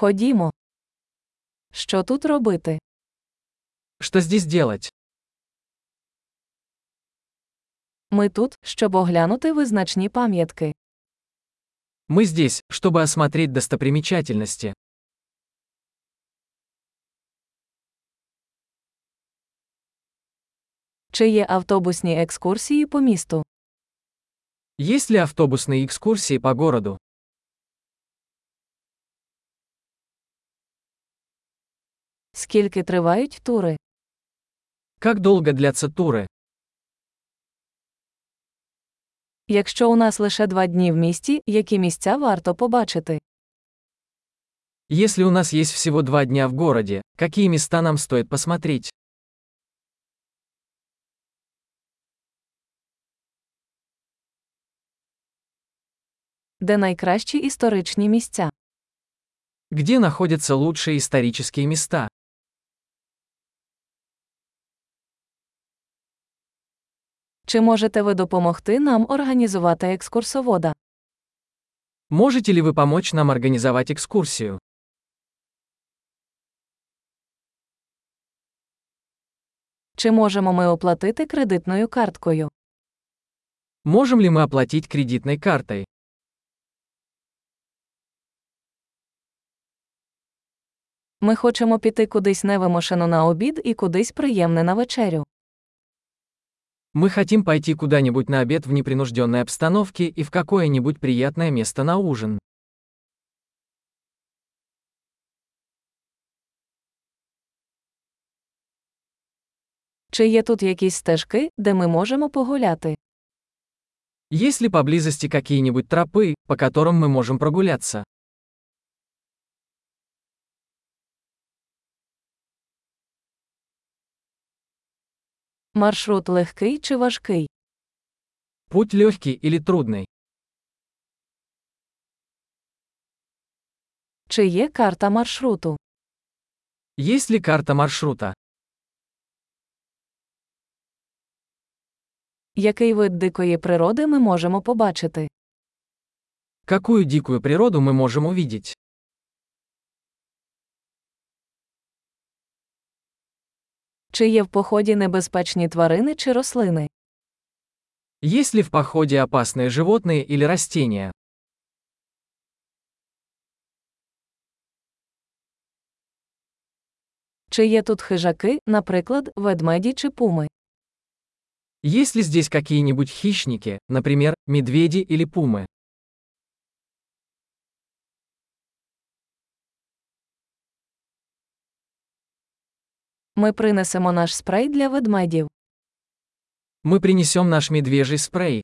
Ходімо. Що тут робити? Что здесь делать? Ми тут, щоб оглянути визначні пам'ятки. Мы здесь, чтобы осмотреть достопримечательности. Чи є автобусні екскурсії по місту? Есть ли автобусные экскурсии по городу? Скільки тривають тури? Как долго длятся туры? Якщо у нас лише два дні в місті, які місця варто побачити? Если у нас есть всего два дня в городе, какие места нам стоит посмотреть? Де найкращі історичні місця? Где находятся лучшие исторические места? Чи можете ви допомогти нам організувати екскурсовода? Можете ли вы помочь нам организовать экскурсию? Чи можемо ми оплатити кредитною карткою? Можем ли мы оплатить кредитной картой? Ми хочемо піти кудись невимушено на обід і кудись приємне на вечерю. Мы хотим пойти куда-нибудь на обед в непринужденной обстановке и в какое-нибудь приятное место на ужин. Чи є тут якісь стежки, де ми можемо погуляти? Есть ли поблизости какие-нибудь тропы, по которым мы можем прогуляться? Маршрут легкий чи важкий? Путь легкий или трудный? Чи є карта маршруту? Есть ли карта маршрута? Який вид дикої природи ми можемо побачити? Какую дикую природу мы можем увидеть? Чи є в поході небезпечні тварини чи рослини? Есть ли в походе опасные животные или растения? Чи є тут хижаки, наприклад, ведмеді чи пуми? Есть ли здесь какие-нибудь хищники, например, медведи или пумы? Ми принесемо наш спрей для ведмедів. Мы принесем наш медвежий спрей.